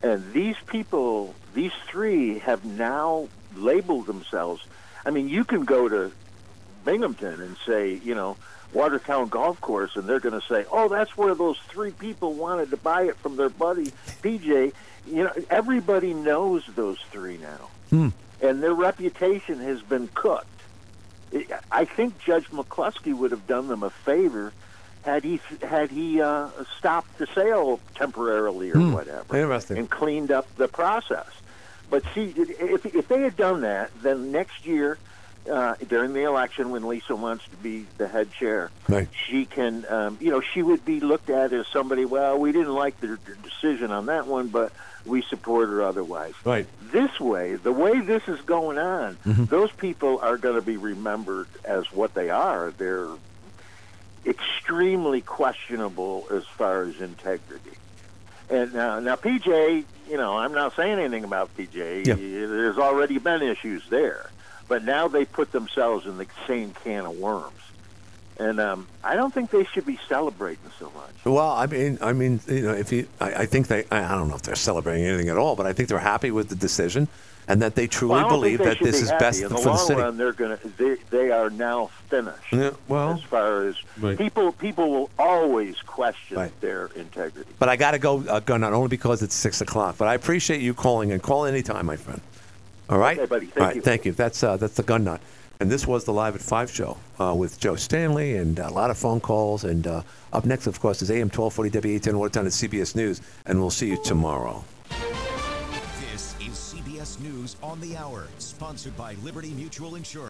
And these people, these three, have now labeled themselves. I mean, you can go to Binghamton and say, you know, Watertown Golf Course, and they're going to say, oh, that's where those three people wanted to buy it from their buddy PJ. You know, everybody knows those three now, Hmm. and their reputation has been cooked. I- I think Judge McCluskey would have done them a favor had he had he uh, stopped the sale temporarily or Hmm. whatever Interesting. and cleaned up the process. But see, if if they had done that, then next year uh, during the election, when Lisa wants to be the head chair, Right. she can, um, you know, she would be looked at as somebody. Well, we didn't like their decision on that one, but we support her otherwise. Right. This way, the way this is going on, Mhm. those people are going to be remembered as what they are. They're extremely questionable as far as integrity. And uh, now, PJ, you know, I'm not saying anything about PJ. Yeah. There's already been issues there, but now they put themselves in the same can of worms. And um, I don't think they should be celebrating so much. Well, I mean, I mean, you know, if you, I, I think they, I I don't know if they're celebrating anything at all, but I think they're happy with the decision, and that they truly Well, believe they that this be is happy. best in for the the long city. run. They're going to they, they are now finished. Yeah, well, as far as Right. people people will always question Right. their integrity. But I got to go, uh, gun not only because it's six o'clock. But I appreciate you calling and call anytime, my friend. All right, Okay, buddy. Thank All right, you. thank you. That's uh, that's the gun nut, and this was the live at five show uh, with Joe Stanley and a lot of phone calls. And uh, up next, of course, is AM twelve forty WATN Watertown at CBS News, and we'll see you tomorrow. On the Hour, sponsored by Liberty Mutual Insurance.